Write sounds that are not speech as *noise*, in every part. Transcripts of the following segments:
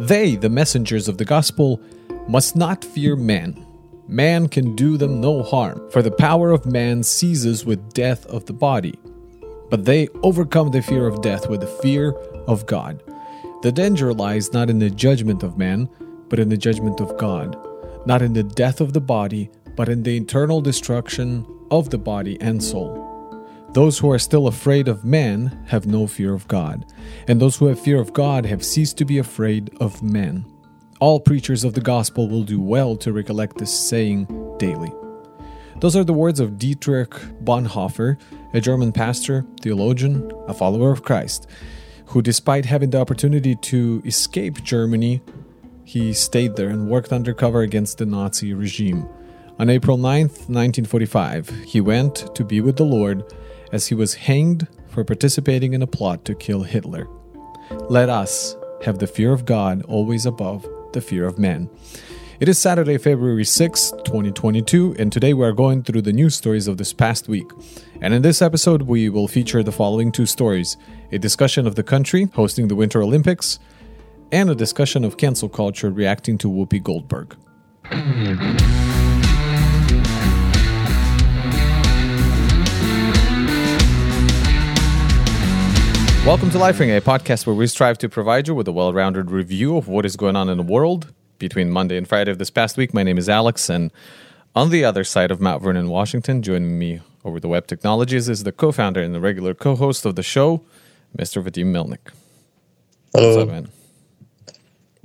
They, the messengers of the gospel, must not fear man. Man can do them no harm, for the power of man ceases with death of the body. But they overcome the fear of death with the fear of God. The danger lies not in the judgment of man, but in the judgment of God, not in the death of the body, but in the eternal destruction of the body and soul. Those who are still afraid of man have no fear of God, and those who have fear of God have ceased to be afraid of men. All preachers of the gospel will do well to recollect this saying daily. Those are the words of Dietrich Bonhoeffer, a German pastor, theologian, a follower of Christ, who, despite having the opportunity to escape Germany, he stayed there and worked undercover against the Nazi regime. On April 9th, 1945, he went to be with the Lord as he was hanged for participating in a plot to kill Hitler. Let us have the fear of God always above the fear of man. It is Saturday, February 6, 2022, and today we are going through the news stories of this past week. And in this episode, we will feature the following two stories a discussion of the country hosting the Winter Olympics, and a discussion of cancel culture reacting to Whoopi Goldberg. Welcome to LifeRing, a podcast where we strive to provide you with a well rounded review of what is going on in the world between Monday and Friday of this past week. My name is Alex, and on the other side of Mount Vernon, Washington, joining me over the web technologies is the co founder and the regular co host of the show, Mr. Vadim Melnik. Hello. What's up, man?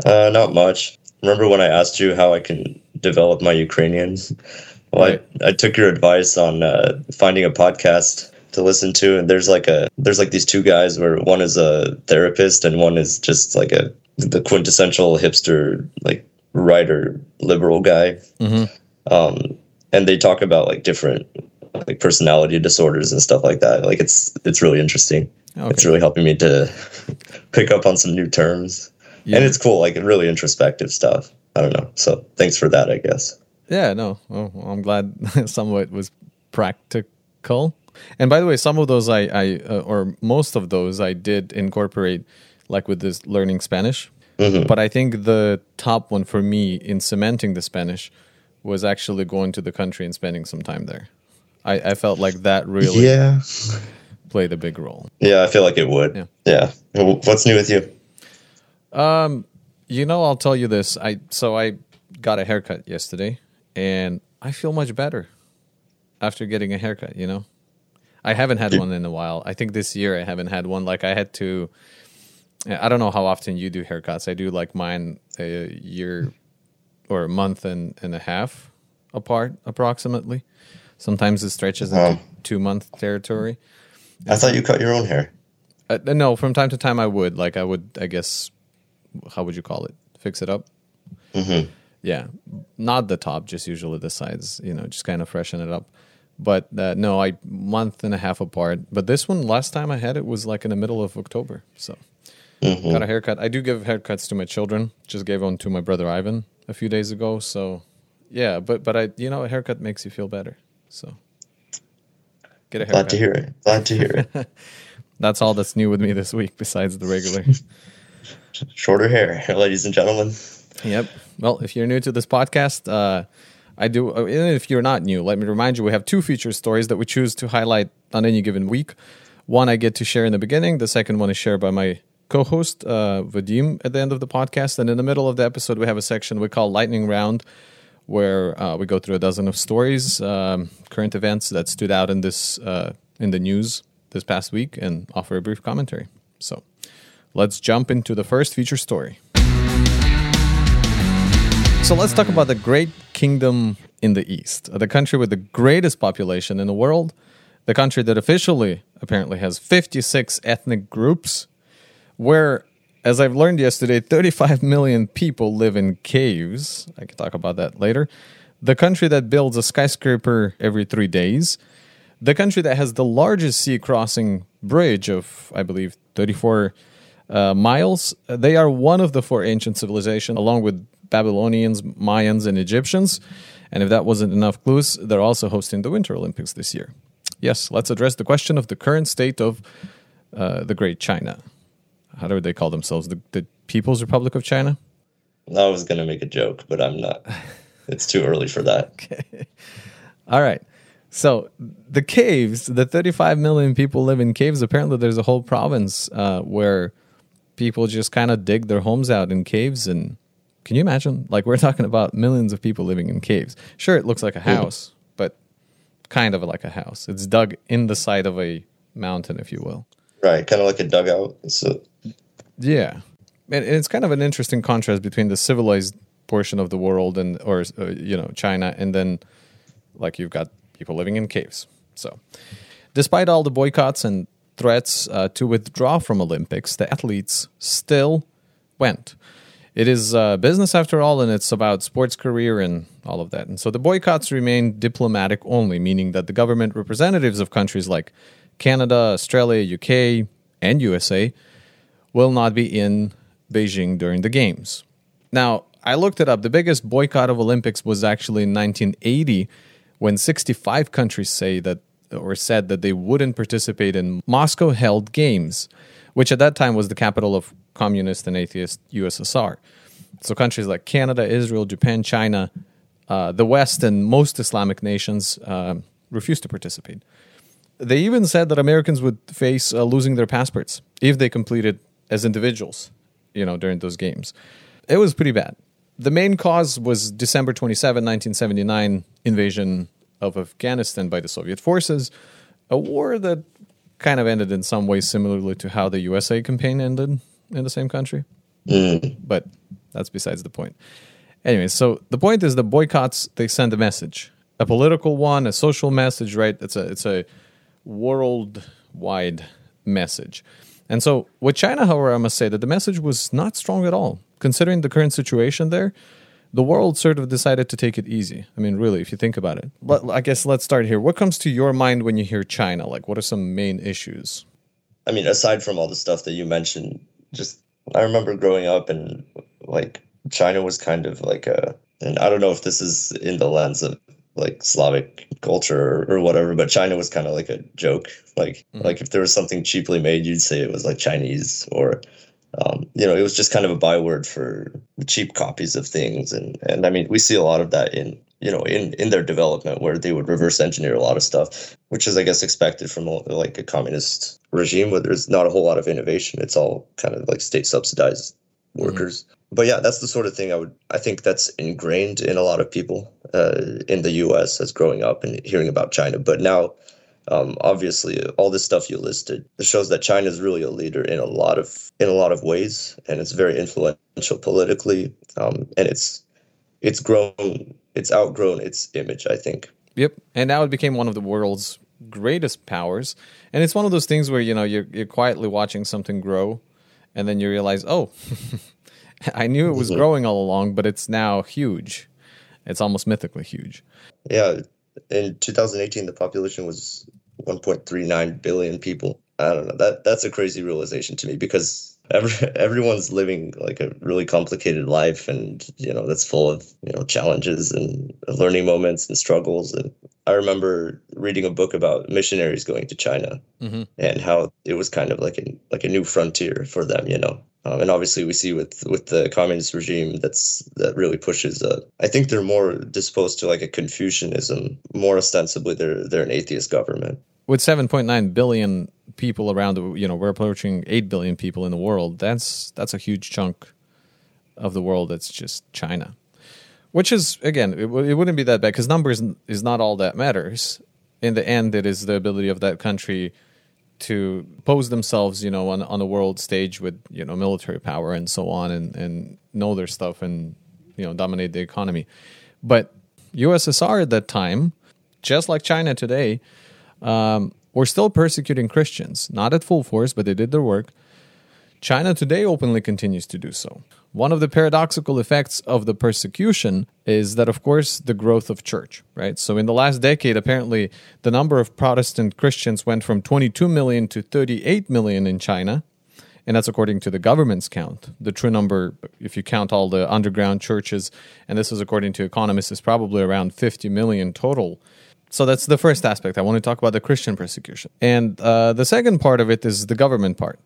Uh, not much. Remember when I asked you how I can develop my Ukrainian? Well, right. I, I took your advice on uh, finding a podcast to listen to and there's like a there's like these two guys where one is a therapist and one is just like a the quintessential hipster like writer liberal guy. Mm-hmm. um and they talk about like different like personality disorders and stuff like that. Like it's it's really interesting. Okay. it's really helping me to *laughs* pick up on some new terms. Yeah. and it's cool like really introspective stuff. I don't know. So thanks for that i guess. Yeah no. Well, i'm glad some of it was practical and by the way, some of those I, I uh, or most of those I did incorporate, like with this learning Spanish. Mm-hmm. But I think the top one for me in cementing the Spanish was actually going to the country and spending some time there. I, I felt like that really yeah. played a big role. Yeah, I feel like it would. Yeah. yeah. What's new with you? Um, you know, I'll tell you this. I so I got a haircut yesterday, and I feel much better after getting a haircut. You know, I haven't had one in a while. I think this year I haven't had one. Like I had to. I don't know how often you do haircuts. I do like mine a year or a month and, and a half apart, approximately. Sometimes it stretches into um, two month territory. I thought you cut your own hair. Uh, no, from time to time I would. Like I would, I guess, how would you call it? Fix it up. Mm-hmm. Yeah, not the top, just usually the sides. You know, just kind of freshen it up. But uh, no, I month and a half apart. But this one, last time I had it was like in the middle of October. So mm-hmm. got a haircut. I do give haircuts to my children. Just gave one to my brother Ivan a few days ago. So yeah, but but I you know a haircut makes you feel better. So get a haircut. Glad to hear it. Glad to hear it. *laughs* that's all that's new with me this week, besides the regular. Shorter hair, *laughs* ladies and gentlemen. Yep. Well, if you're new to this podcast, uh, I do, uh, if you're not new, let me remind you we have two feature stories that we choose to highlight on any given week. One I get to share in the beginning, the second one is shared by my co host, uh, Vadim, at the end of the podcast. And in the middle of the episode, we have a section we call Lightning Round, where uh, we go through a dozen of stories, um, current events that stood out in this uh, in the news this past week, and offer a brief commentary. So let's jump into the first feature story. So let's talk about the great kingdom in the East, the country with the greatest population in the world, the country that officially apparently has 56 ethnic groups, where, as I've learned yesterday, 35 million people live in caves. I can talk about that later. The country that builds a skyscraper every three days. The country that has the largest sea crossing bridge of, I believe, 34 uh, miles. They are one of the four ancient civilizations, along with Babylonians, Mayans, and Egyptians. And if that wasn't enough clues, they're also hosting the Winter Olympics this year. Yes, let's address the question of the current state of uh, the Great China. how do they call themselves? The, the People's Republic of China? I was going to make a joke, but I'm not. *laughs* It's too early for that. Okay. All right. So the caves, the 35 million people live in caves. Apparently, there's a whole province uh, where people just kind of dig their homes out in caves. And can you imagine? Like we're talking about millions of people living in caves. Sure, it looks like a house, but kind of like a house. It's dug in the side of a mountain, if you will. Right, kind of like a dugout. So yeah, and it's kind of an interesting contrast between the civilized portion of the world and or uh, you know China, and then like you've got people living in caves. So, despite all the boycotts and threats uh, to withdraw from Olympics, the athletes still went. It is uh, business after all, and it's about sports career and all of that. And so the boycotts remain diplomatic only, meaning that the government representatives of countries like Canada, Australia, UK, and USA will not be in Beijing during the Games. Now, I looked it up. The biggest boycott of Olympics was actually in 1980 when 65 countries say that or said that they wouldn't participate in Moscow held games, which at that time was the capital of communist and atheist USSR. So countries like Canada, Israel, Japan, China, uh, the West, and most Islamic nations uh, refused to participate. They even said that Americans would face uh, losing their passports if they completed as individuals, you know, during those games. It was pretty bad. The main cause was December 27, 1979 invasion of Afghanistan by the Soviet forces, a war that kind of ended in some ways similarly to how the USA campaign ended in the same country. Mm. But that's besides the point. Anyway, so the point is the boycotts they send a message, a political one, a social message, right? It's a it's a worldwide message. And so with China, however, I must say that the message was not strong at all. Considering the current situation there, the world sort of decided to take it easy. I mean, really, if you think about it. But I guess let's start here. What comes to your mind when you hear China? Like, what are some main issues? I mean, aside from all the stuff that you mentioned, just I remember growing up and like China was kind of like a, and I don't know if this is in the lens of like Slavic culture or, or whatever, but China was kind of like a joke. Like, mm-hmm. like if there was something cheaply made, you'd say it was like Chinese or um, you know, it was just kind of a byword for cheap copies of things. And, and I mean, we see a lot of that in, you know, in, in their development where they would reverse engineer a lot of stuff, which is, I guess, expected from like a communist regime where there's not a whole lot of innovation. It's all kind of like state subsidized mm-hmm. workers. Mm-hmm. But yeah, that's the sort of thing I would, I think that's ingrained in a lot of people uh, in the US as growing up and hearing about China. But now, um, obviously, all this stuff you listed it shows that China is really a leader in a lot of in a lot of ways, and it's very influential politically, um, and it's it's grown, it's outgrown its image. I think. Yep, and now it became one of the world's greatest powers, and it's one of those things where you know you're you're quietly watching something grow, and then you realize, oh, *laughs* I knew it was mm-hmm. growing all along, but it's now huge. It's almost mythically huge. Yeah, in 2018 the population was 1.39 billion people. I don't know. That that's a crazy realization to me because every, *laughs* everyone's living like a really complicated life and you know that's full of you know challenges and learning moments and struggles and I remember reading a book about missionaries going to China mm-hmm. and how it was kind of like a like a new frontier for them, you know. Um, and obviously, we see with with the communist regime that's that really pushes. Uh, I think they're more disposed to like a Confucianism. More ostensibly, they're they're an atheist government. With 7.9 billion people around, you know, we're approaching 8 billion people in the world. That's that's a huge chunk of the world. That's just China, which is again, it, it wouldn't be that bad because numbers is not all that matters. In the end, it is the ability of that country to pose themselves, you know, on on the world stage with you know military power and so on, and and know their stuff and you know dominate the economy. But USSR at that time, just like China today, um, were still persecuting Christians, not at full force, but they did their work. China today openly continues to do so. One of the paradoxical effects of the persecution is that, of course, the growth of church, right? So, in the last decade, apparently, the number of Protestant Christians went from 22 million to 38 million in China. And that's according to the government's count. The true number, if you count all the underground churches, and this is according to economists, is probably around 50 million total. So that's the first aspect. I want to talk about the Christian persecution. And uh, the second part of it is the government part.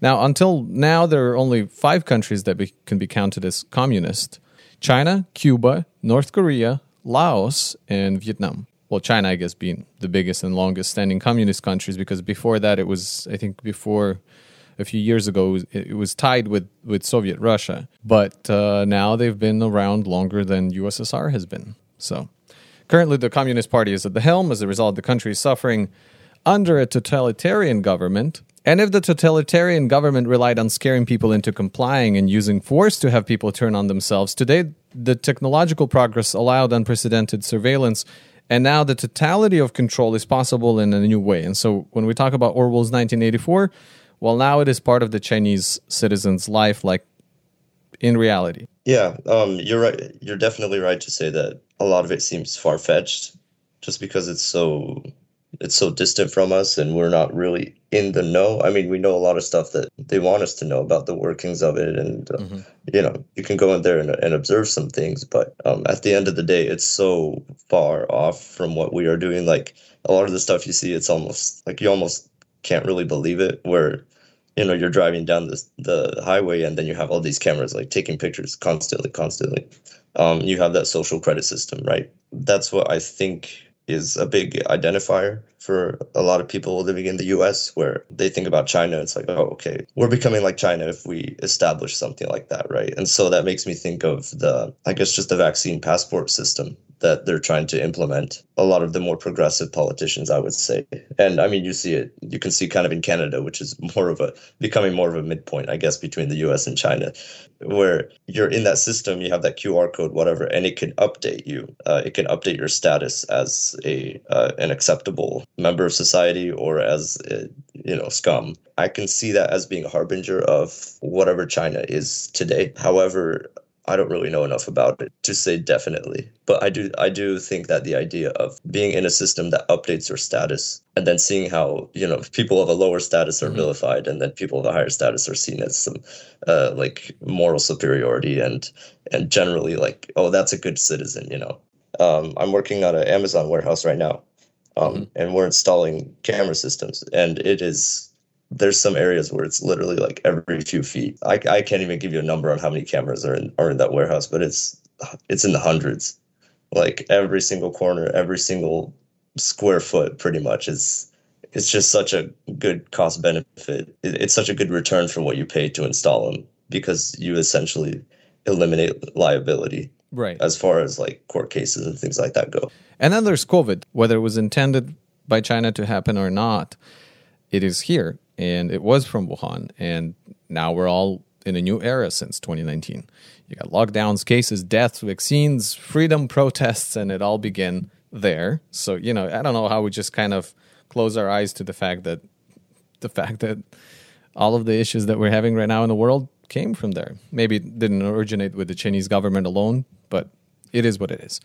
Now, until now, there are only five countries that be, can be counted as communist China, Cuba, North Korea, Laos, and Vietnam. Well, China, I guess, being the biggest and longest standing communist countries because before that, it was, I think, before a few years ago, it was tied with, with Soviet Russia. But uh, now they've been around longer than USSR has been. So currently, the Communist Party is at the helm. As a result, the country is suffering under a totalitarian government. And if the totalitarian government relied on scaring people into complying and using force to have people turn on themselves, today the technological progress allowed unprecedented surveillance. And now the totality of control is possible in a new way. And so when we talk about Orwell's 1984, well, now it is part of the Chinese citizen's life, like in reality. Yeah, um, you're right. You're definitely right to say that a lot of it seems far fetched, just because it's so it's so distant from us and we're not really in the know. I mean, we know a lot of stuff that they want us to know about the workings of it, and uh, mm-hmm. you know, you can go in there and, and observe some things, but um, at the end of the day, it's so far off from what we are doing. Like a lot of the stuff you see, it's almost like you almost can't really believe it. Where you know you're driving down this the highway and then you have all these cameras like taking pictures constantly, constantly. Um, you have that social credit system, right? That's what I think is a big identifier for a lot of people living in the US where they think about China. It's like, oh, okay, we're becoming like China if we establish something like that, right? And so that makes me think of the, I guess, just the vaccine passport system that they're trying to implement. A lot of the more progressive politicians, I would say. And I mean, you see it, you can see kind of in Canada, which is more of a becoming more of a midpoint, I guess, between the US and China, where you're in that system, you have that QR code, whatever, and it can update you. Uh, it can update your status as a uh, an acceptable member of society or as a, you know scum. I can see that as being a harbinger of whatever China is today. However, I don't really know enough about it to say definitely, but I do I do think that the idea of being in a system that updates your status and then seeing how you know people of a lower status are mm-hmm. vilified and then people of a higher status are seen as some uh, like moral superiority and and generally like oh that's a good citizen you know um, I'm working on an Amazon warehouse right now um, mm-hmm. and we're installing camera systems and it is there's some areas where it's literally like every few feet. I, I can't even give you a number on how many cameras are in are in that warehouse, but it's it's in the hundreds. Like every single corner, every single square foot, pretty much is it's just such a good cost benefit. It, it's such a good return for what you pay to install them because you essentially eliminate liability. Right. As far as like court cases and things like that go. And then there's COVID, whether it was intended by China to happen or not, it is here and it was from Wuhan. And now we're all in a new era since 2019. You got lockdowns, cases, deaths, vaccines, freedom protests, and it all began there. So, you know, I don't know how we just kind of close our eyes to the fact that the fact that all of the issues that we're having right now in the world came from there. Maybe it didn't originate with the Chinese government alone, but it is what it is.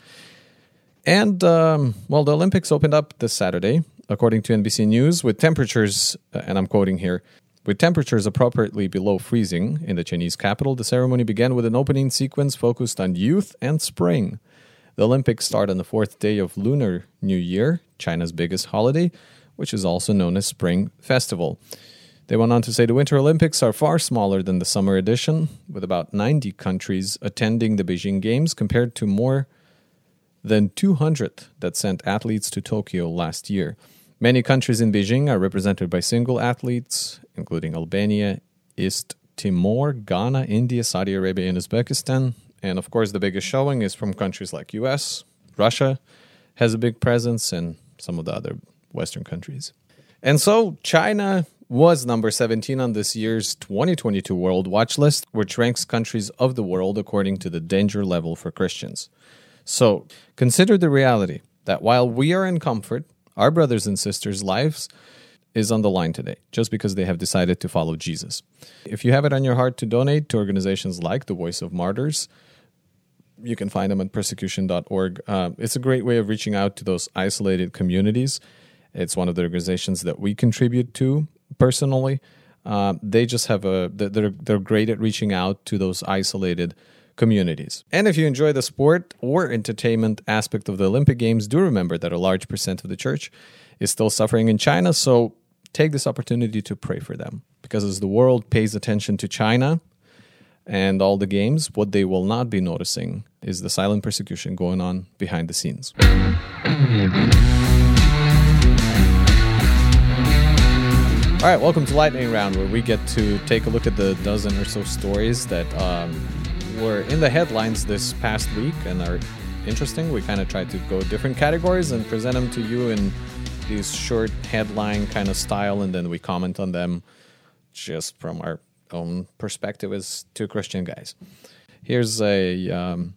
And, um, well, the Olympics opened up this Saturday according to NBC News, with temperatures, uh, and I'm quoting here, with temperatures appropriately below freezing in the Chinese capital, the ceremony began with an opening sequence focused on youth and spring. The Olympics start on the fourth day of Lunar New Year, China's biggest holiday, which is also known as Spring Festival. They went on to say the Winter Olympics are far smaller than the summer edition, with about 90 countries attending the Beijing Games compared to more than 200 that sent athletes to Tokyo last year. Many countries in Beijing are represented by single athletes, including Albania, East Timor, Ghana, India, Saudi Arabia, and Uzbekistan. And of course, the biggest showing is from countries like US, Russia has a big presence, and some of the other Western countries. And so, China was number 17 on this year's 2022 World Watch List, which ranks countries of the world according to the danger level for Christians. So, consider the reality that while we are in comfort, our brothers and sisters' lives is on the line today just because they have decided to follow Jesus. If you have it on your heart to donate to organizations like the Voice of Martyrs, you can find them at persecution.org. Uh, it's a great way of reaching out to those isolated communities. It's one of the organizations that we contribute to personally. Uh, they just have a they're they're great at reaching out to those isolated communities. And if you enjoy the sport or entertainment aspect of the Olympic Games, do remember that a large percent of the church is still suffering in China. So take this opportunity to pray for them. Because as the world pays attention to China and all the games, what they will not be noticing is the silent persecution going on behind the scenes. All right, welcome to Lightning Round, where we get to take a look at the dozen or so stories that um, were in the headlines this past week and are interesting. We kind of try to go different categories and present them to you in these short headline kind of style, and then we comment on them just from our own perspective as two Christian guys. Here's a um,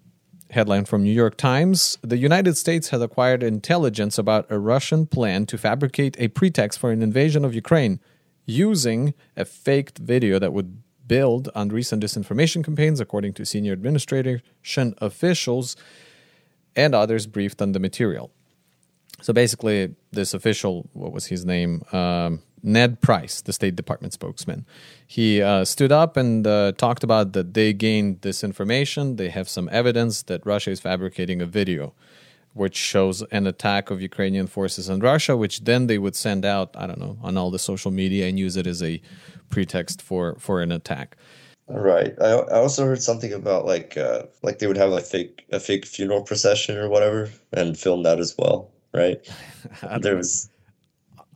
headline from New York Times. The United States has acquired intelligence about a Russian plan to fabricate a pretext for an invasion of Ukraine using a faked video that would build on recent disinformation campaigns, according to senior administration officials and others briefed on the material. So basically, this official, what was his name? Um, Ned Price, the State Department spokesman, he uh, stood up and uh, talked about that they gained this information. They have some evidence that Russia is fabricating a video which shows an attack of Ukrainian forces in Russia, which then they would send out, I don't know, on all the social media and use it as a pretext for for an attack. Right. I, I also heard something about like uh, like they would have a fake a fake funeral procession or whatever and film that as well. Right. *laughs* there was.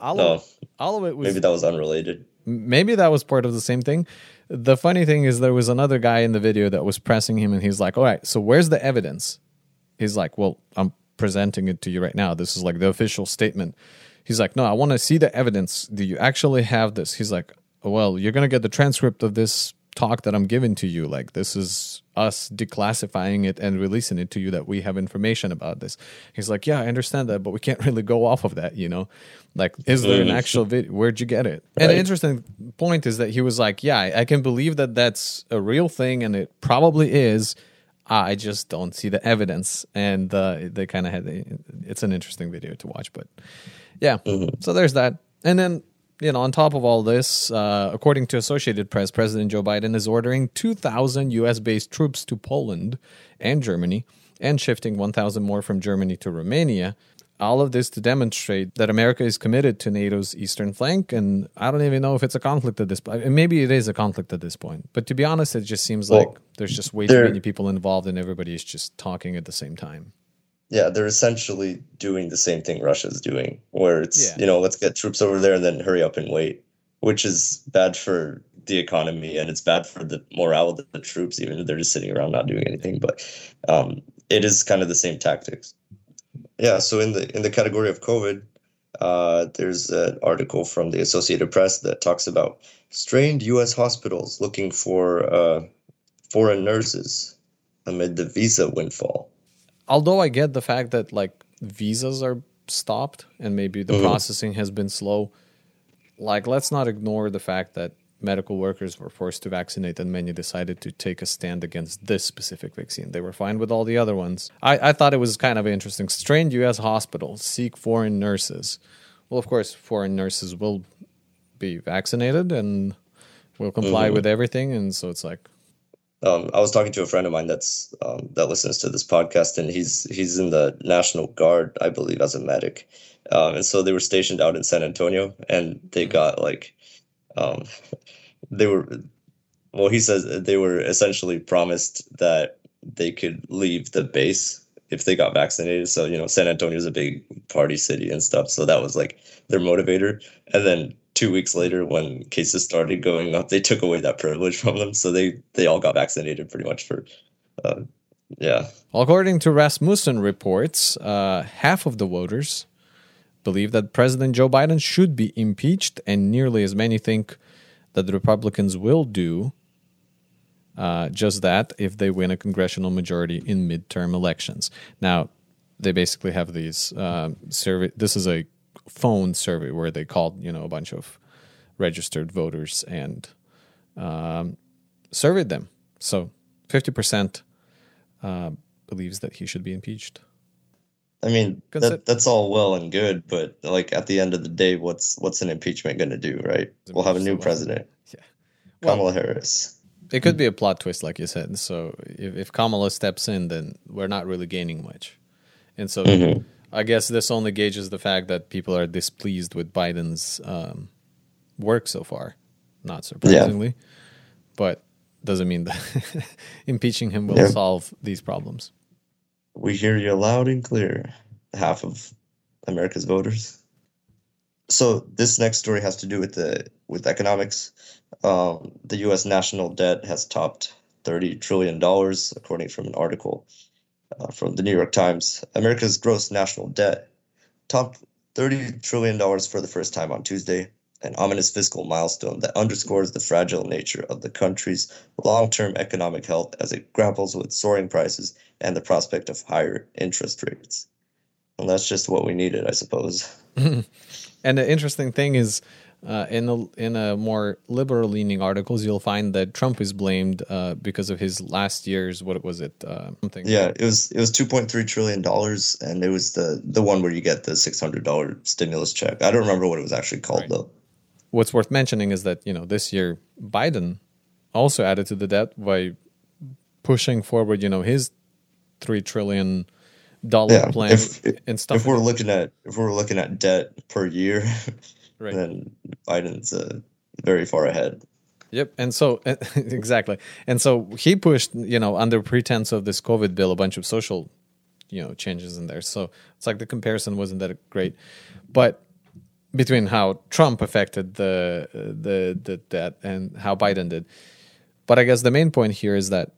All of, oh, all of it was maybe that was unrelated. Maybe that was part of the same thing. The funny thing is there was another guy in the video that was pressing him and he's like, "All right, so where's the evidence?" He's like, "Well, I'm presenting it to you right now. This is like the official statement. He's like, no, I want to see the evidence. Do you actually have this? He's like, well, you're going to get the transcript of this talk that I'm giving to you. Like, this is us declassifying it and releasing it to you that we have information about this. He's like, yeah, I understand that, but we can't really go off of that, you know? Like, is there an mm. actual video? Where'd you get it? Right. And the interesting point is that he was like, yeah, I can believe that that's a real thing and it probably is I just don't see the evidence, and uh, they kind of had. A, it's an interesting video to watch, but yeah. Mm-hmm. So there's that, and then you know, on top of all this, uh, according to Associated Press, President Joe Biden is ordering 2,000 U.S. based troops to Poland and Germany, and shifting 1,000 more from Germany to Romania all of this to demonstrate that America is committed to NATO's eastern flank. And I don't even know if it's a conflict at this point. Maybe it is a conflict at this point. But to be honest, it just seems well, like there's just way too many people involved and everybody is just talking at the same time. Yeah, they're essentially doing the same thing Russia's doing, where it's, yeah. you know, let's get troops over there and then hurry up and wait, which is bad for the economy and it's bad for the morale of the troops, even if they're just sitting around not doing anything. But um, it is kind of the same tactics. Yeah, so in the in the category of COVID, uh, there's an article from the Associated Press that talks about strained U.S. hospitals looking for uh, foreign nurses amid the visa windfall. Although I get the fact that like visas are stopped and maybe the mm-hmm. processing has been slow, like let's not ignore the fact that medical workers were forced to vaccinate and many decided to take a stand against this specific vaccine. They were fine with all the other ones. I, I thought it was kind of interesting. Strained U.S. hospitals seek foreign nurses. Well, of course, foreign nurses will be vaccinated and will comply mm-hmm. with everything. And so it's like, um, I was talking to a friend of mine that's um, that listens to this podcast, and he's he's in the National Guard, I believe, as a medic. Um, and so they were stationed out in San Antonio, and they mm-hmm. got like um, *laughs* they were well he says they were essentially promised that they could leave the base if they got vaccinated so you know san Antonio is a big party city and stuff so that was like their motivator and then two weeks later when cases started going up they took away that privilege from them so they they all got vaccinated pretty much for uh, yeah according to rasmussen reports uh, half of the voters believe that president joe biden should be impeached and nearly as many think that the Republicans will do uh, just that if they win a congressional majority in midterm elections. Now, they basically have these uh, survey. This is a phone survey where they called you know a bunch of registered voters and um, surveyed them. So fifty percent uh, believes that he should be impeached. I mean, that, that's all well and good, but like at the end of the day, what's what's an impeachment going to do, right? We'll have a new president. *laughs* Yeah. Well, Kamala Harris. It could be a plot twist, like you said. So if, if Kamala steps in, then we're not really gaining much. And so mm-hmm. I guess this only gauges the fact that people are displeased with Biden's um, worked so far, not surprisingly. Yeah. But doesn't mean that *laughs* impeaching him will yeah. solve these problems. We hear you loud and clear, half of America's voters. So this next story has to do with the with economics. Um, the U.S. national debt has topped thirty trillion dollars, according from an article uh, from the New York Times. America's gross national debt topped thirty trillion dollars for the first time on Tuesday, an ominous fiscal milestone that underscores the fragile nature of the country's long-term economic health as it grapples with soaring prices and the prospect of higher interest rates. And that's just what we needed, I suppose. *laughs* and the interesting thing is, uh, in a in a more liberal leaning articles, you'll find that Trump is blamed uh, because of his last year's what was it? Uh, something. Yeah, it was it was two point three trillion dollars, and it was the the one where you get the six hundred dollar stimulus check. I don't remember what it was actually called right. though. What's worth mentioning is that you know this year Biden also added to the debt by pushing forward, you know, his three trillion dollar yeah, plan if, and stuff. If we're looking at if we're looking at debt per year, *laughs* right. then Biden's uh, very far ahead. Yep, and so *laughs* exactly, and so he pushed, you know, under pretense of this COVID bill, a bunch of social, you know, changes in there. So it's like the comparison wasn't that great, but between how Trump affected the the the debt and how Biden did. But I guess the main point here is that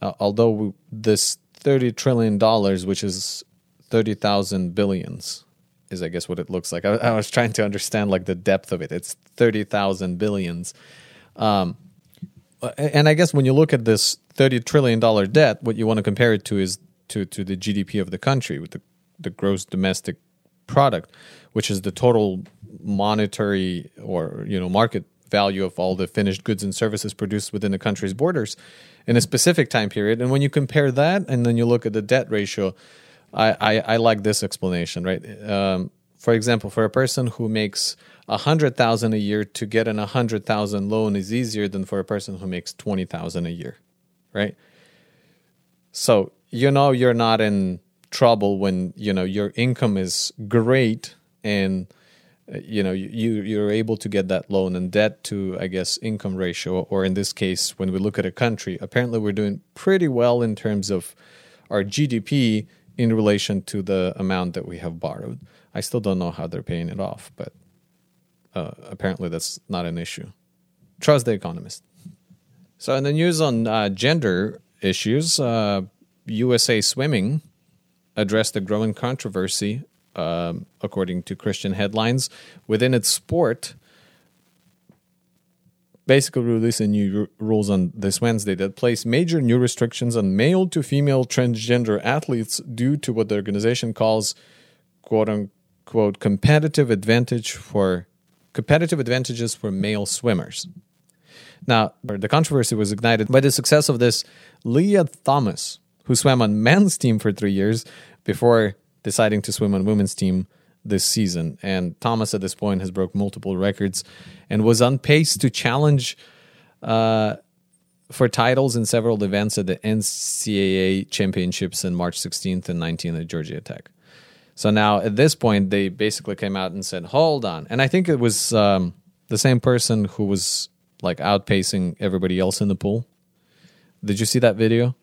uh, although this thirty trillion dollars, which is thirty thousand billions, is I guess what it looks like. I, I, was trying to understand like the depth of it. It's thirty thousand billions, um, and I guess when you look at this thirty trillion dollar debt, what you want to compare it to is to to the GDP of the country, with the the gross domestic product, which is the total monetary or you know market value of all the finished goods and services produced within the country's borders in a specific time period. And when you compare that and then you look at the debt ratio, I, I, I like this explanation, right? Um, for example, for a person who makes a hundred thousand a year to get an a hundred thousand loan is easier than for a person who makes twenty thousand a year, right? So you know you're not in trouble when you know your income is great and you know you you're able to get that loan and debt to i guess income ratio or in this case when we look at a country apparently we're doing pretty well in terms of our gdp in relation to the amount that we have borrowed. I still don't know how they're paying it off but uh, apparently that's not an issue. Trust the economist. So in the news on uh, gender issues uh, usa swimming addressed the growing controversy um, according to Christian headlines, within its sport. Basically, releasing new rules on this Wednesday that place major new restrictions on male to female transgender athletes due to what the organization calls "quote unquote" competitive advantage for competitive advantages for male swimmers. Now, the controversy was ignited by the success of this Lia Thomas, who swam on men's team for three years before deciding to swim on women's team this season. And Thomas at this point has broke multiple records and was on pace to challenge uh, for titles in several events at the NCAA championships in March 16th and 19th at Georgia Tech. So now at this point, they basically came out and said, "Hold on," and I think it was um, the same person who was like outpacing everybody else in the pool. Did you see that video?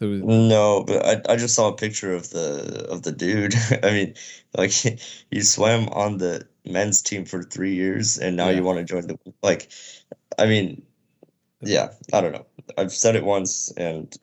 Was... No, but I, I just saw a picture of the of the dude. *laughs* I mean, like *laughs* he swam on the men's team for three years, and now yeah. you want to join the like. I mean, yeah, I don't know. I've said it once and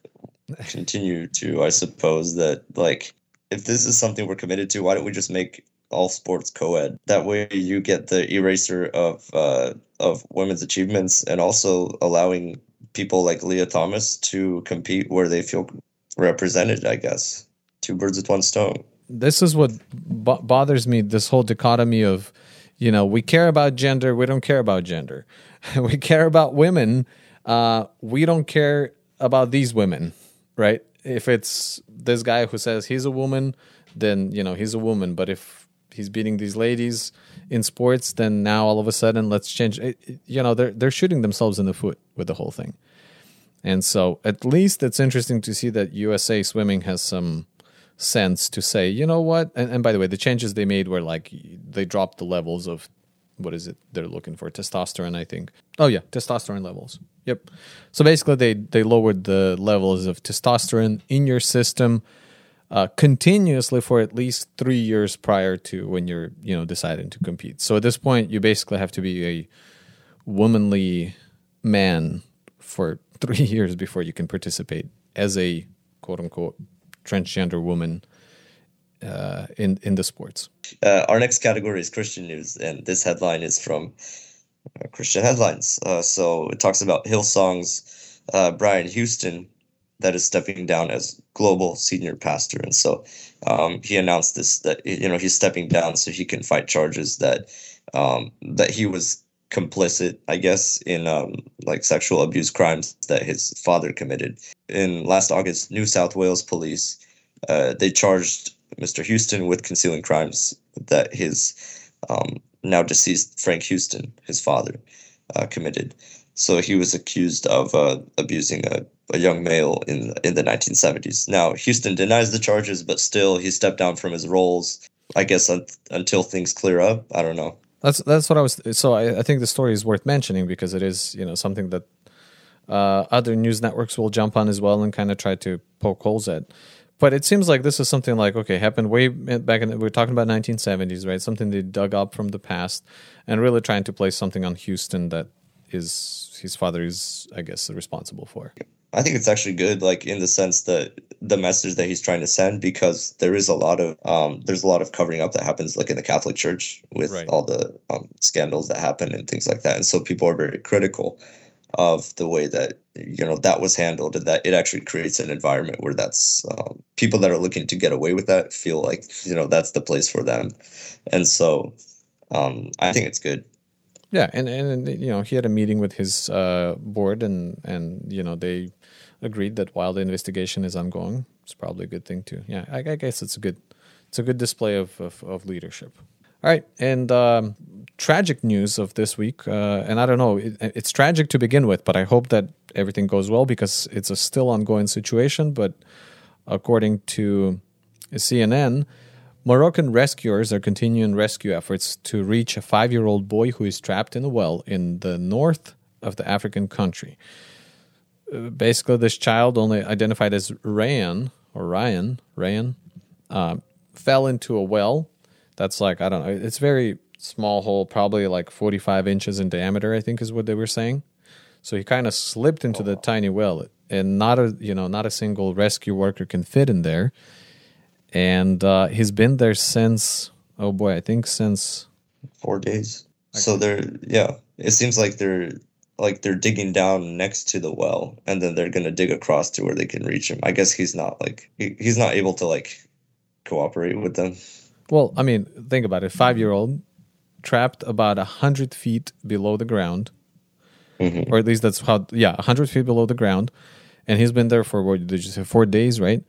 continue to. I suppose that like if this is something we're committed to, why don't we just make all sports co-ed? That way, you get the eraser of uh, of women's achievements, and also allowing people like Lia Thomas to compete where they feel represented, I guess. Two birds with one stone. This is what bothers me this whole dichotomy of, you know, we care about gender, we don't care about gender. *laughs* we care about women, uh, we don't care about these women, right? If it's this guy who says he's a woman, then, you know, he's a woman. But if he's beating these ladies in sports, then now all of a sudden let's change. It, it, you know, they're they're shooting themselves in the foot with the whole thing. And so at least it's interesting to see that USA Swimming has some sense to say, you know what? And, and by the way, the changes they made were like they dropped the levels of what is it they're looking for? Testosterone, I think. Oh yeah, testosterone levels. Yep. So basically, they they lowered the levels of testosterone in your system uh, continuously for at least three years prior to when you're you know deciding to compete. So at this point, you basically have to be a womanly man for *laughs* three years before you can participate as a quote unquote transgender woman uh, in in the sports. Uh, our next category is Christian news, and this headline is from uh, Christian Headlines. Uh, so it talks about Hillsong's uh, Brian Houston that is stepping down as global senior pastor, and so um, he announced this that you know he's stepping down so he can fight charges that um, that he was complicit, I guess, in um, like sexual abuse crimes that his father committed. In last August, New South Wales police uh, they charged Mr. Houston with concealing crimes that his um, now deceased Frank Houston, his father, uh, committed. So he was accused of uh, abusing a, a young male in in the 1970s. Now Houston denies the charges, but still he stepped down from his roles. I guess un- until things clear up. I don't know. That's that's what I was. So I, I think the story is worth mentioning because it is you know something that uh, other news networks will jump on as well and kind of try to poke holes at. But it seems like this is something like okay, happened way back in. The, we're talking about 1970s, right? Something they dug up from the past, and really trying to place something on Houston that is his father is, I guess, responsible for. I think it's actually good, like in the sense that the message that he's trying to send, because there is a lot of um, there's a lot of covering up that happens, like in the Catholic Church, with right. all the um, scandals that happen and things like that, and so people are very critical of the way that you know that was handled and that it actually creates an environment where that's um, people that are looking to get away with that feel like you know that's the place for them and so um, i think it's good yeah and and you know he had a meeting with his uh, board and and you know they agreed that while the investigation is ongoing it's probably a good thing too yeah i, I guess it's a good it's a good display of, of, of leadership all right, and um, tragic news of this week, uh, and I don't know, it, it's tragic to begin with, but I hope that everything goes well because it's a still ongoing situation. But according to CNN, Moroccan rescuers are continuing rescue efforts to reach a five year old boy who is trapped in a well in the north of the African country. Uh, basically, this child, only identified as Ryan or Ryan, Ryan, uh, fell into a well that's like I don't know. It's very small hole, probably like 45 inches in diameter. I think is what they were saying. So he kind of slipped into the tiny well, and not a you know not a single rescue worker can fit in there. And uh, he's been there since oh boy, I think since four days. So they're yeah. It seems like they're like they're digging down next to the well, and then they're gonna dig across to where they can reach him. I guess he's not like he, he's not able to like cooperate with them. Well, I mean, think about it. Five year old trapped about a hundred feet below the ground, mm-hmm. or at least that's how. Yeah, a hundred feet below the ground, and he's been there for what did you say? Four days, right?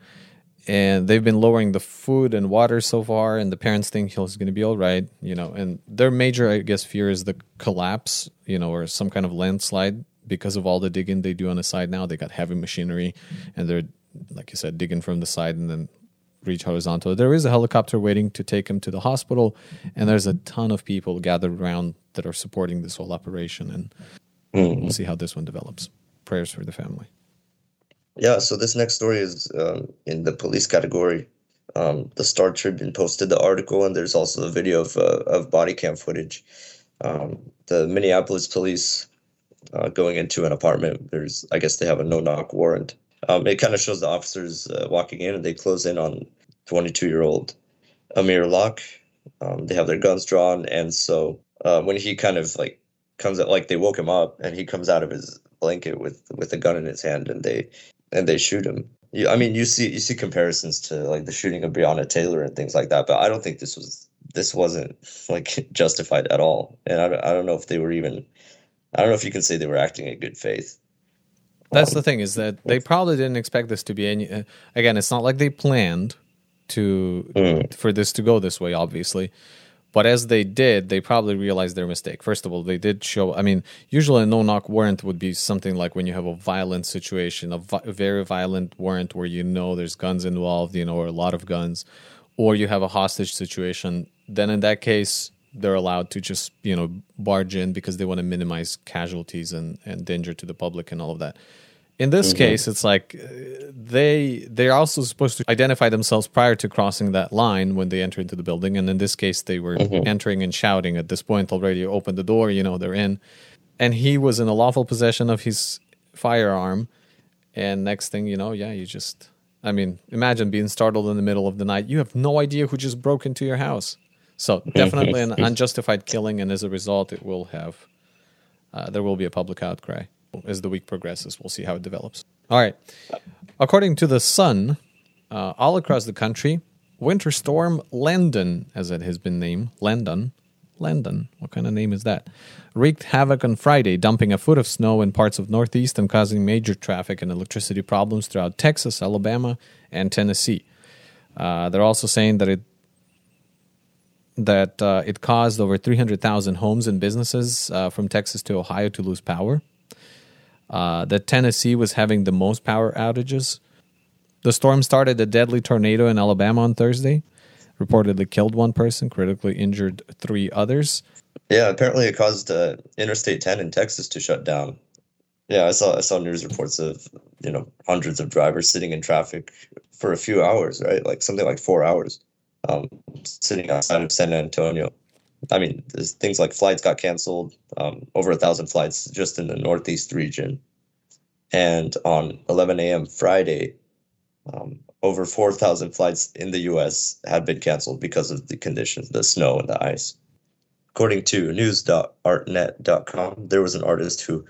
And they've been lowering the food and water so far, and the parents think he's going to be all right, you know. And their major, I guess, fear is the collapse, you know, or some kind of landslide because of all the digging they do on the side now. They got heavy machinery, and they're, like you said, digging from the side and then reach horizontal. There is a helicopter waiting to take him to the hospital, and there's a ton of people gathered around that are supporting this whole operation. And mm-hmm. we'll see how this one develops. Prayers for the family. Yeah, so this next story is um, in the police category. Um, the Star Tribune posted the article, and there's also a video of, uh, of body cam footage. Um, the Minneapolis police uh, going into an apartment. There's, I guess, they have a no knock warrant. Um, it kind of shows the officers uh, walking in, and they close in on 22 year old Amir Locke. Um, they have their guns drawn, and so uh, when he kind of like comes out, like they woke him up, and he comes out of his blanket with with a gun in his hand, and they and they shoot him. You, I mean, you see you see comparisons to like the shooting of Breonna Taylor and things like that, but I don't think this was this wasn't *laughs* like justified at all, and I, I don't know if they were even I don't know if you can say they were acting in good faith. That's um, the thing is that they probably didn't expect this to be any. Uh, again, it's not like they planned to mm. for this to go this way, obviously. But as they did, they probably realized their mistake. First of all, they did show. I mean, usually a no knock warrant would be something like when you have a violent situation, a, vi- very violent warrant where you know there's guns involved, you know, or a lot of guns, or you have a hostage situation. Then in that case, they're allowed to just you know barge in because they want to minimize casualties and and danger to the public and all of that. In this mm-hmm. case, it's like uh, they they're also supposed to identify themselves prior to crossing that line when they enter into the building. And in this case, they were mm-hmm. entering and shouting at this point already. Open the door, you know they're in, and he was in a lawful possession of his firearm. And next thing you know, yeah, you just I mean, imagine being startled in the middle of the night. You have no idea who just broke into your house. So definitely an *laughs* unjustified killing, and as a result, it will have uh, there will be a public outcry as the week progresses. We'll see how it develops. All right. According to the Sun, uh, all across the country, winter storm Landon, as it has been named, Landon, Landon, what kind of name is that? Wreaked havoc on Friday, dumping a foot of snow in parts of Northeast and causing major traffic and electricity problems throughout Texas, Alabama, and Tennessee. Uh, they're also saying that it that uh, it caused over 300,000 homes and businesses uh, from Texas to Ohio to lose power uh, that Tennessee was having the most power outages. The storm started a deadly tornado in Alabama on Thursday, reportedly killed one person, critically injured three others. Yeah, apparently it caused uh, Interstate 10 in Texas to shut down. Yeah, I saw I saw news reports of you know hundreds of drivers sitting in traffic for a few hours, right? Like something like four hours, um, sitting outside of San Antonio. I mean, things like flights got canceled, um, over a thousand flights just in the Northeast region. And on 11 a.m. Friday, um, over 4,000 flights in the US had been canceled because of the conditions, the snow and the ice. According to news.artnet.com, there was an artist who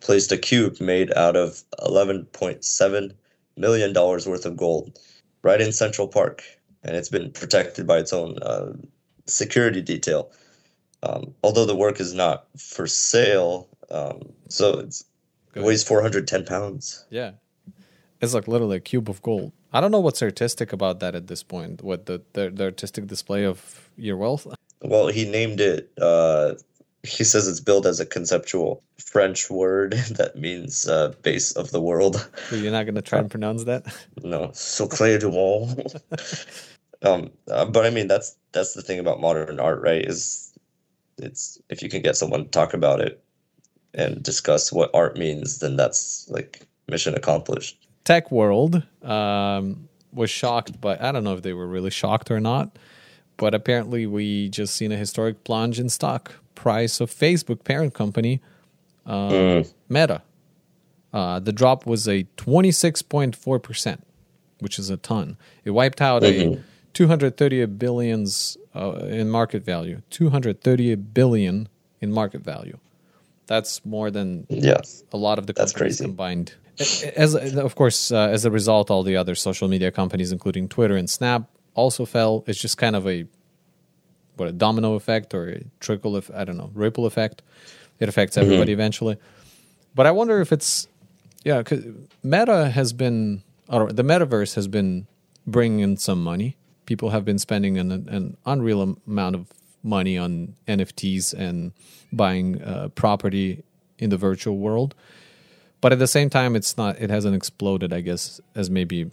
placed a cube made out of $11.7 million worth of gold right in Central Park. And it's been protected by its own uh, security detail. Um, although the work is not for sale, um, so it weighs 410 pounds. Yeah, it's like literally a cube of gold. I don't know what's artistic about that at this point. What the the, the artistic display of your wealth? Well, he named it. Uh, he says it's built as a conceptual French word *laughs* that means uh, base of the world. So you're not going to try and pronounce that? No, Soclé du Monde. *laughs* um, uh, but I mean, that's that's the thing about modern art, right? Is it's if you can get someone to talk about it and discuss what art means, then that's like mission accomplished. Tech World um, was shocked, but I don't know if they were really shocked or not. But apparently, we just seen a historic plunge in stock price of Facebook parent company, uh, mm. Meta. Uh, the drop was a 26.4%, which is a ton. It wiped out mm-hmm. a 230 billions uh, in market value. 230 billion in market value. That's more than yeah. a lot of the companies combined. As of course, uh, as a result, all the other social media companies, including Twitter and Snap, also fell. It's just kind of a what a domino effect or a trickle of I don't know ripple effect. It affects mm-hmm. everybody mm-hmm. eventually. But I wonder if it's yeah, cause Meta has been or the metaverse has been bringing in some money people have been spending an, an unreal amount of money on NFTs and buying uh, property in the virtual world. But at the same time, it's not. It hasn't exploded, I guess, as maybe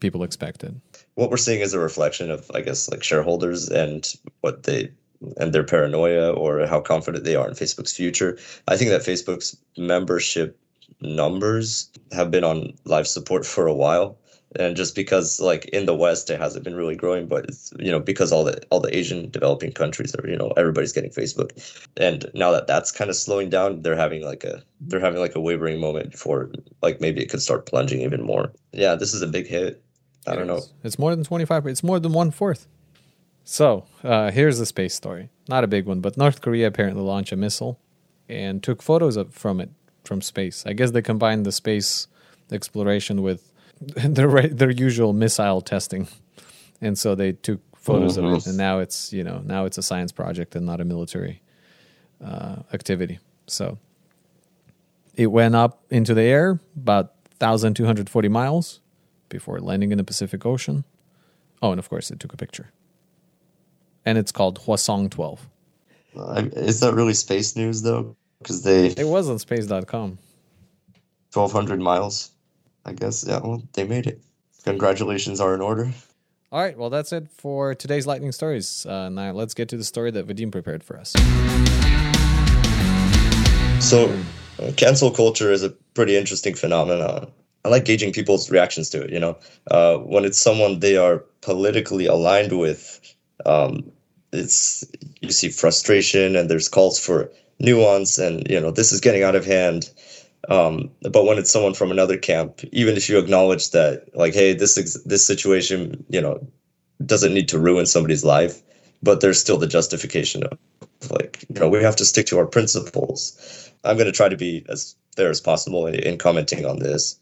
people expected. What we're seeing is a reflection of, I guess, like shareholders and what they and their paranoia or how confident they are in Facebook's future. I think that Facebook's membership numbers have been on life support for a while and just because like in the west it hasn't been really growing but it's you know because all the all the asian developing countries are you know everybody's getting facebook. And now that that's kind of slowing down they're having like a they're having like a wavering moment before like maybe it could start plunging even more. Yeah this is a big hit. I it don't is. know. It's more than 25 it's more than one fourth so uh, here's the space story. Not a big one but north korea apparently launched a missile and took photos of, from it from space. I guess they combined the space exploration with *laughs* their their usual missile testing, and so they took photos mm-hmm. of it, mm-hmm. and now it's you know now it's a science project and not a military uh, activity. So it went up into the air about 1,240 miles before landing in the Pacific Ocean. Oh, and of course, it took a picture. And it's called Hwasong 12. Uh, is that really space news, though? Because they. It was on space.com. 1,200 miles. I guess yeah. Well, they made it. Congratulations are in order. All right, well, that's it for today's lightning stories. Uh, now let's get to the story that Vadim prepared for us. So, uh, cancel culture is a pretty interesting phenomenon. I like gauging people's reactions to it. You know, uh, when it's someone they are politically aligned with, um, it's you see frustration and there's calls for nuance and you know this is getting out of hand. Um, but when it's someone from another camp, even if you acknowledge that, like, hey, this this situation, you know, doesn't need to ruin somebody's life, but there's still the justification of like, you know, we have to stick to our principles. I'm going to try to be as fair as possible in, in commenting on this.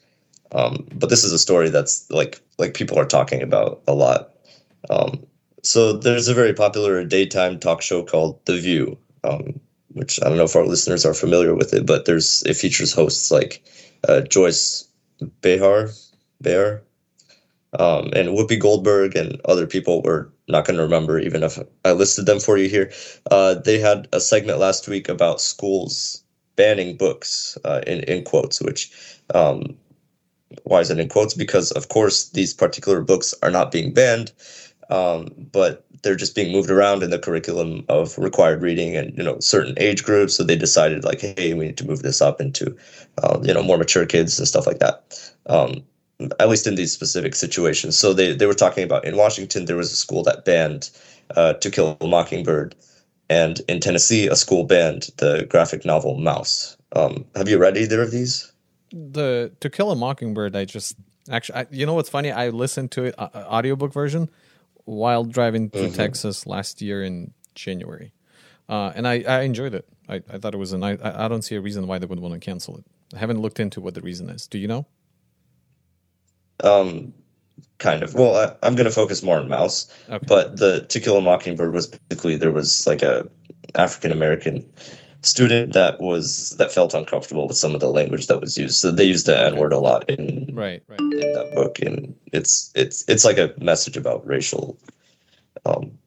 Um, but this is a story that's like like people are talking about a lot. Um, so there's a very popular daytime talk show called The View, um, which I don't know if our listeners are familiar with it, but there's it features hosts like uh, Joyce Behar, Behar, um, and Whoopi Goldberg and other people we're not going to remember even if I listed them for you here. Uh, they had a segment last week about schools banning books uh, in in quotes, which um, why is it in quotes? Because of course these particular books are not being banned, um, but they're just being moved around in the curriculum of required reading and you know certain age groups. So they decided like, hey, we need to move this up into uh, you know more mature kids and stuff like that. Um, at least in these specific situations. So they they were talking about in Washington there was a school that banned uh, To Kill a Mockingbird, and in Tennessee a school banned the graphic novel Maus Um, have you read either of these? The To Kill a Mockingbird, I just actually, I, you know what's funny? I listened to it uh, audiobook version while driving through mm-hmm. Texas last year in January, uh, and I, I enjoyed it. I, I thought it was a nice. I, I don't see a reason why they would want to cancel it. I haven't looked into what the reason is. Do you know? Um, kind of. Well, I, am going to focus more on Maus, okay. but the To Kill a Mockingbird was basically there was like a African American student that was that felt uncomfortable with some of the language that was used. So they used the N word a lot in right, right in that book, and it's it's it's like a message about racial um,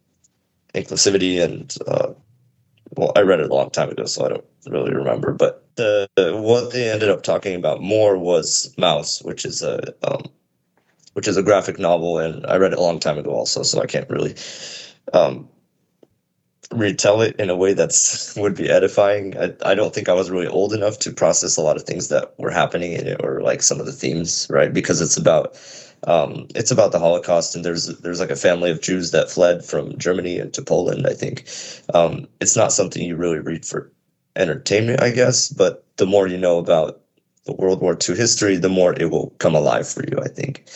inclusivity and. Uh, well, I read it a long time ago, so I don't really remember. But the, what they ended up talking about more was Maus, which is a um, which is a graphic novel, and I read it a long time ago also, so I can't really um, retell it in a way that's would be edifying. I, I don't think I was really old enough to process a lot of things that were happening in it, or like some of the themes, right? Because it's about um, it's about the Holocaust, and there's there's like a family of Jews that fled from Germany into Poland. I think um, it's not something you really read for entertainment, I guess, but the more you know about the World War II history, the more it will come alive for you. I think.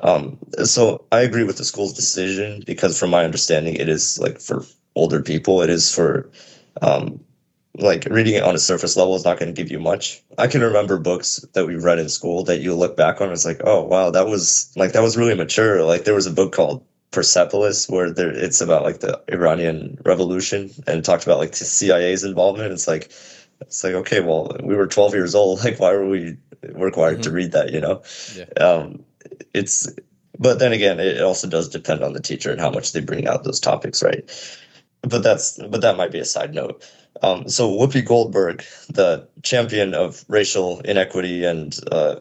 Um, so I agree with the school's decision because, from my understanding, it is like for older people. It is for um, like reading it on a surface level is not going to give you much. I can remember books that we read in school that you look back on. And it's like, oh wow, that was like that was really mature. Like there was a book called Persepolis where there it's about like the Iranian Revolution and talked about like the CIA's involvement. It's like it's like okay, well we were 12 years old. *laughs* Like why were we required mm-hmm. to read that? You know. Yeah. Um, it's but then again it also does depend on the teacher and how much they bring out those topics right but that's but that might be a side note um, so whoopi goldberg the champion of racial inequity and uh,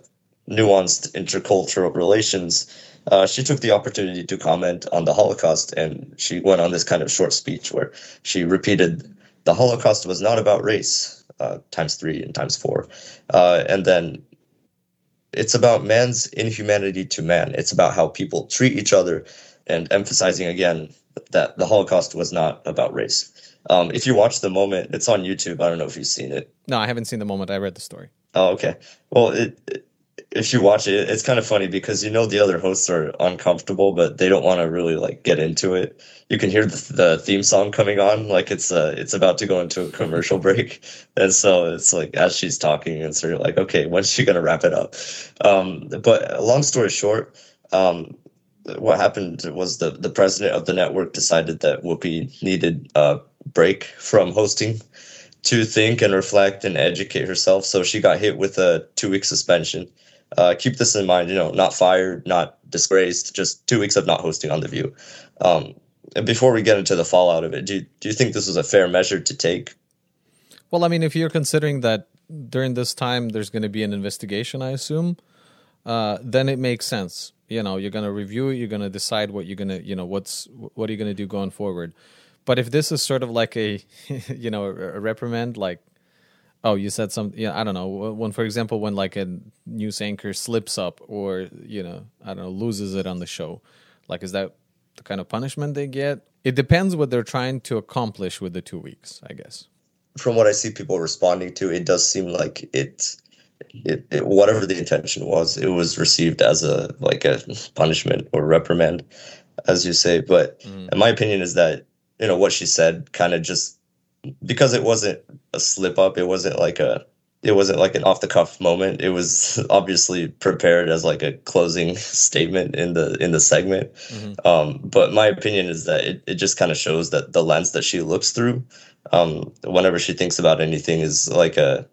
nuanced intercultural relations uh, she took the opportunity to comment on the holocaust and she went on this kind of short speech where she repeated the holocaust was not about race uh, times three and times four uh, and then it's about man's inhumanity to man. It's about how people treat each other, and emphasizing again that the Holocaust was not about race. Um, if you watch the moment, it's on YouTube. I don't know if you've seen it. No, I haven't seen the moment. I read the story. Oh, okay. Well, it, it if you watch it, it's kind of funny because you know the other hosts are uncomfortable, but they don't want to really like get into it. You can hear the, the theme song coming on, like it's uh it's about to go into a commercial *laughs* break, and so it's like as she's talking, and so you're like, okay, when's she gonna wrap it up? Um, but long story short, um, what happened was the the president of the network decided that Whoopi needed a break from hosting to think and reflect and educate herself. So she got hit with a two week suspension uh, keep this in mind. You know, not fired, not disgraced, just two weeks of not hosting on the View. Um, and before we get into the fallout of it, do you, do you think this was a fair measure to take? Well, I mean, if you're considering that during this time there's going to be an investigation, I assume, uh, then it makes sense. You know you're gonna review it you're gonna decide what you're gonna you know what's what are you gonna do going forward. But if this is sort of like a *laughs* you know a reprimand like oh you said something yeah i don't know when for example when like a news anchor slips up or you know i don't know loses it on the show like is that the kind of punishment they get? It depends what they're trying to accomplish with the two weeks i guess. From what i see people responding to it does seem like it's it, it, whatever the intention was, it was received as a like a punishment or reprimand, as you say. But mm. my opinion, is that you know what she said kind of just because it wasn't a slip up, it wasn't like a it wasn't like an off the cuff moment. It was *laughs* obviously prepared as like a closing *laughs* statement in the in the segment. Mm-hmm. Um, but my opinion is that it, it just kind of shows that the lens that she looks through um, whenever she thinks about anything is like a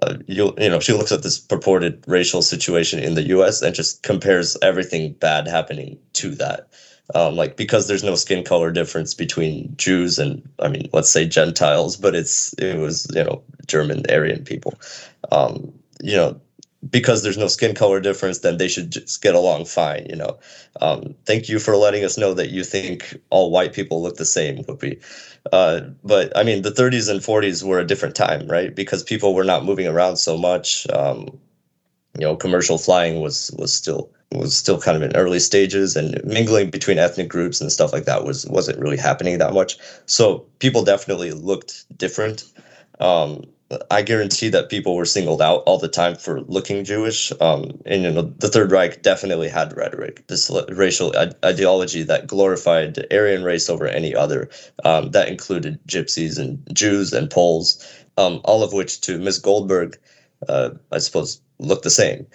uh, you you know she looks at this purported racial situation in the U.S. and just compares everything bad happening to that. Um, like because there's no skin color difference between Jews and I mean let's say Gentiles, but it's it was you know German Aryan people. Um, you know because there's no skin color difference, then they should just get along fine. You know, um, thank you for letting us know that you think all white people look the same. Whoopi. Uh, but I mean, the 30s and 40s were a different time, right? Because people were not moving around so much. Um, you know, commercial flying was was still was still kind of in early stages, and mingling between ethnic groups and stuff like that was wasn't really happening that much. So people definitely looked different. Um, I guarantee that people were singled out all the time for looking Jewish. Um, and you know, the Third Reich definitely had rhetoric, this racial ideology that glorified Aryan race over any other. Um, that included Gypsies and Jews and Poles, um, all of which, to Miss Goldberg, uh, I suppose, look the same.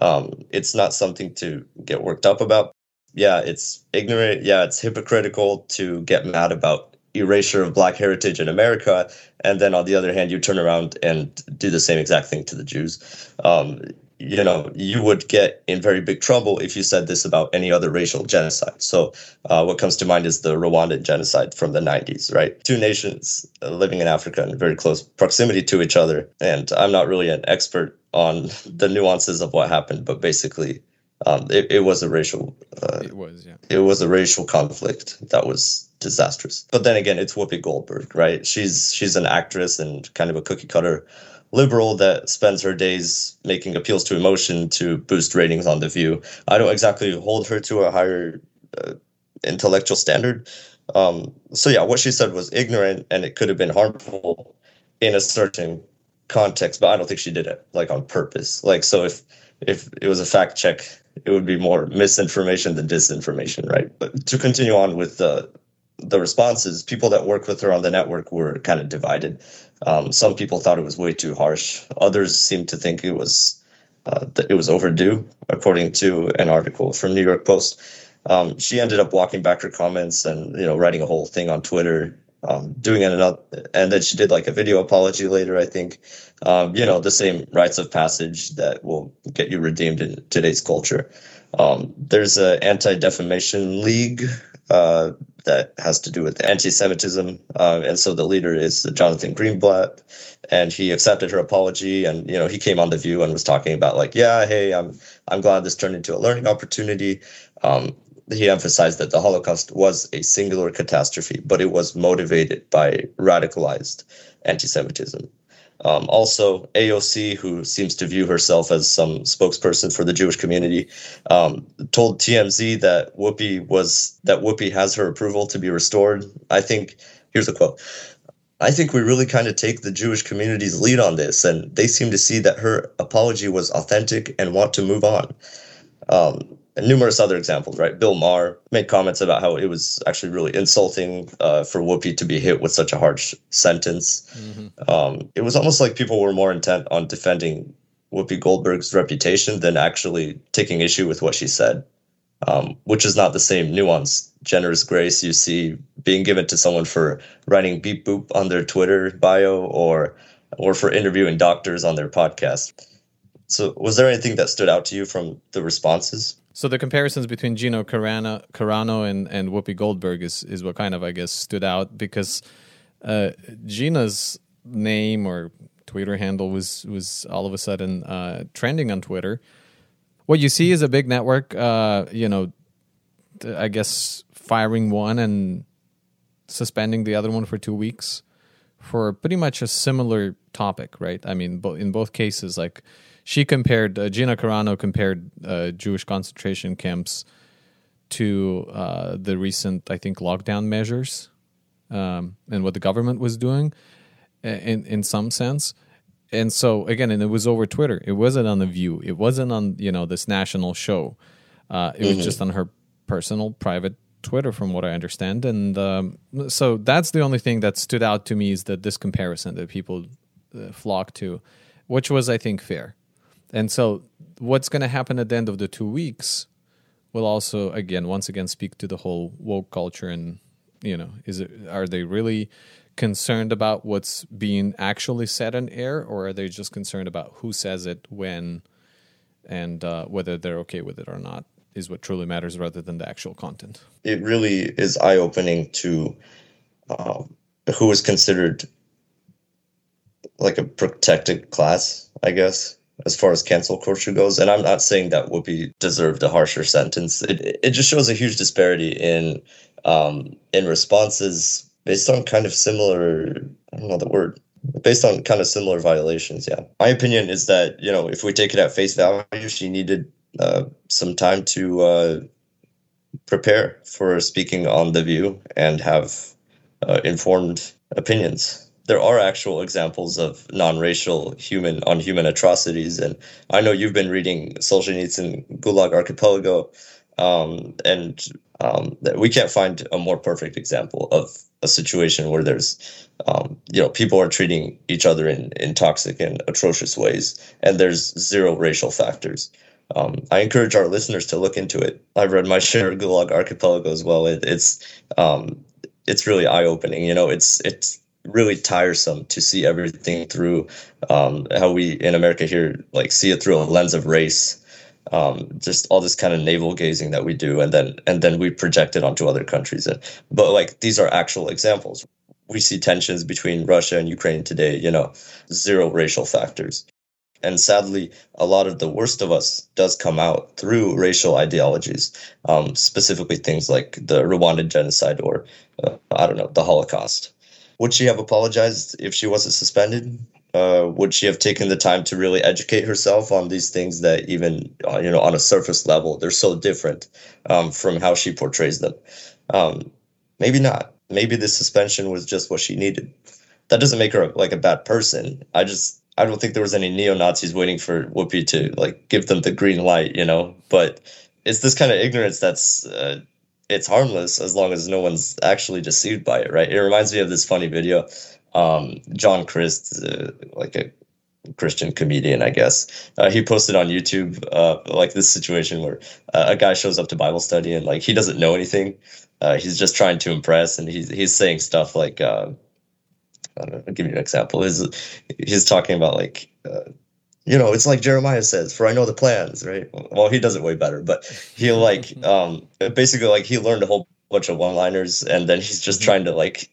Um, it's not something to get worked up about. Yeah, it's ignorant. Yeah, it's hypocritical to get mad about erasure of black heritage in America, and then on the other hand, you turn around and do the same exact thing to the Jews. Um, you know, you would get in very big trouble if you said this about any other racial genocide. So, uh, what comes to mind is the Rwandan genocide from the 90s, right? Two nations uh, living in Africa in very close proximity to each other. And I'm not really an expert on *laughs* the nuances of what happened, but basically, um, it, it was a racial. Uh, it was, yeah. It was a racial conflict that was disastrous. But then again, it's Whoopi Goldberg, right? She's she's an actress and kind of a cookie cutter liberal that spends her days making appeals to emotion to boost ratings on The View. I don't exactly hold her to a higher uh, intellectual standard. Um, so yeah, what she said was ignorant and it could have been harmful in a certain context, but I don't think she did it like on purpose. Like so, if if it was a fact check, it would be more misinformation than disinformation, right? But to continue on with the the responses, people that work with her on the network were kind of divided. Um, some people thought it was way too harsh. Others seemed to think it was uh, that it was overdue, according to an article from New York Post. Um, she ended up walking back her comments and you know writing a whole thing on Twitter, um, doing it another, and then she did like a video apology later. I think, um, you know, the same rites of passage that will get you redeemed in today's culture. Um, there's an anti defamation league uh, that has to do with anti-Semitism, uh, and so the leader is Jonathan Greenblatt, and he accepted her apology, and you know he came on the View and was talking about like, yeah, hey, I'm I'm glad this turned into a learning opportunity. Um, he emphasized that the Holocaust was a singular catastrophe, but it was motivated by radicalized anti-Semitism. Um, also, AOC, who seems to view herself as some spokesperson for the Jewish community, um, told TMZ that Whoopi was that Whoopi has her approval to be restored. I think here's a quote. I think we really kind of take the Jewish community's lead on this, and they seem to see that her apology was authentic and want to move on. Um, and numerous other examples, right? Bill Maher made comments about how it was actually really insulting uh, for Whoopi to be hit with such a harsh sentence. Mm-hmm. Um, it was almost like people were more intent on defending Whoopi Goldberg's reputation than actually taking issue with what she said, um, which is not the same nuanced, generous grace you see being given to someone for writing beep boop on their Twitter bio or or for interviewing doctors on their podcast. So, was there anything that stood out to you from the responses? So the comparisons between Gina Carano, Carano and, and Whoopi Goldberg is, is what kind of I guess stood out because uh, Gina's name or Twitter handle was was all of a sudden uh, trending on Twitter what you see is a big network. Uh, you know, I guess firing one and suspending the other one for two weeks for pretty much a similar topic, right? I mean, in both cases, like she compared uh, Gina Carano compared uh, Jewish concentration camps to uh, the recent, I think, lockdown measures um, and what the government was doing, in in some sense. And so again, and it was over Twitter. It wasn't on the View. It wasn't on you know this national show. Uh, it mm-hmm. was just on her personal, private Twitter, from what I understand. And um, so that's the only thing that stood out to me is that this comparison that people uh, flock to, which was, I think, fair. And so what's going to happen at the end of the two weeks will also, again, once again, speak to the whole woke culture and you know, is it are they really concerned about what's being actually said on air, or are they just concerned about who says it when and uh, whether they're okay with it or not? Is what truly matters rather than the actual content. It really is eye opening to um, who is considered like a protected class, I guess, as far as cancel culture goes. And I'm not saying that Whoopi deserved a harsher sentence. It it just shows a huge disparity in um, in responses based on kind of similar, I don't know the word, based on kind of similar violations. Yeah. My opinion is that, you know, if we take it at face value, she needed uh, some time to uh, prepare for speaking on The View and have uh, informed opinions. There are actual examples of non-racial human on human atrocities, and I know you've been reading Solzhenitsyn Gulag Archipelago, um, and um, we can't find a more perfect example of a situation where there's um, you know people are treating each other in, in toxic and atrocious ways and there's zero racial factors. Um, i encourage our listeners to look into it. I've read my share of gulag archipelago as well. It, it's um, it's really eye-opening. You know it's it's really tiresome to see everything through um, how we in america here like see it through a lens of race um, just all this kind of navel gazing that we do, and then and then we project it onto other countries. But like these are actual examples. We see tensions between Russia and Ukraine today. You know, zero racial factors, and sadly, a lot of the worst of us does come out through racial ideologies, um, specifically things like the Rwandan genocide or uh, I don't know the Holocaust. Would she have apologized if she wasn't suspended? Uh, would she have taken the time to really educate herself on these things that even uh, you know on a surface level they're so different um, from how she portrays them? Um, maybe not. Maybe the suspension was just what she needed. That doesn't make her like a bad person. I just i don't think there was any neo-nazis waiting for whoopi to like give them the green light you know? But it's this kind of ignorance that's uh, it's harmless as long as no one's actually deceived by it right it reminds me of this funny video um, John Crist, uh, like a Christian comedian, I guess. Uh, he posted on YouTube uh, like this situation where uh, a guy shows up to Bible study and like he doesn't know anything. Uh, he's just trying to impress, and he's he's saying stuff like, uh, I don't know, I'll give you an example. He's he's talking about like. You know, it's like Jeremiah says, "For I know the plans." Right. Well, he does it way better, but he like, um, basically, like he learned a whole bunch of one-liners, and then he's just mm-hmm. trying to like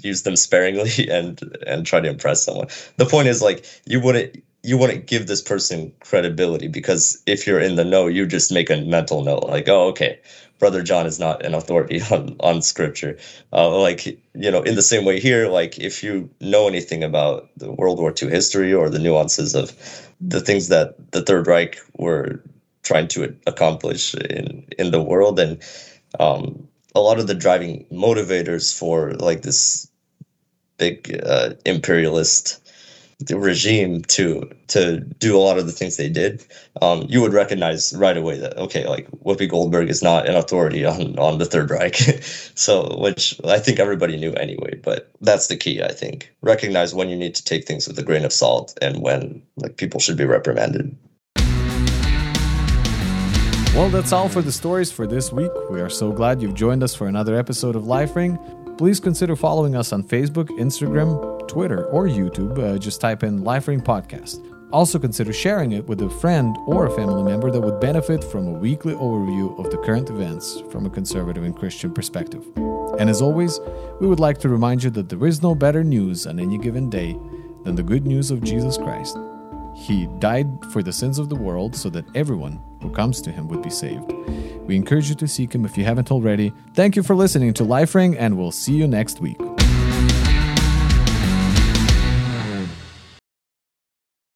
use them sparingly *laughs* and and try to impress someone. The point is like you wouldn't you wouldn't give this person credibility because if you're in the know, you just make a mental note like, oh, okay, brother John is not an authority *laughs* on on scripture. Uh, like you know, in the same way here, like if you know anything about the World War II history or the nuances of the things that the Third Reich were trying to accomplish in in the world and um, a lot of the driving motivators for like this big uh, imperialist regime to to do a lot of the things they did, um, you would recognize right away that okay, like Whoopi Goldberg is not an authority on on the Third Reich, *laughs* so which I think everybody knew anyway. But that's the key, I think. Recognize when you need to take things with a grain of salt and when like people should be reprimanded. Well, that's all for the stories for this week. We are so glad you've joined us for another episode of Life Ring. Please consider following us on Facebook, Instagram, Twitter, or YouTube. Uh, just type in Life Ring Podcast. Also, consider sharing it with a friend or a family member that would benefit from a weekly overview of the current events from a conservative and Christian perspective. And as always, we would like to remind you that there is no better news on any given day than the good news of Jesus Christ. He died for the sins of the world so that everyone who comes to him would be saved. We encourage you to seek him if you haven't already. Thank you for listening to Life Ring, and we'll see you next week.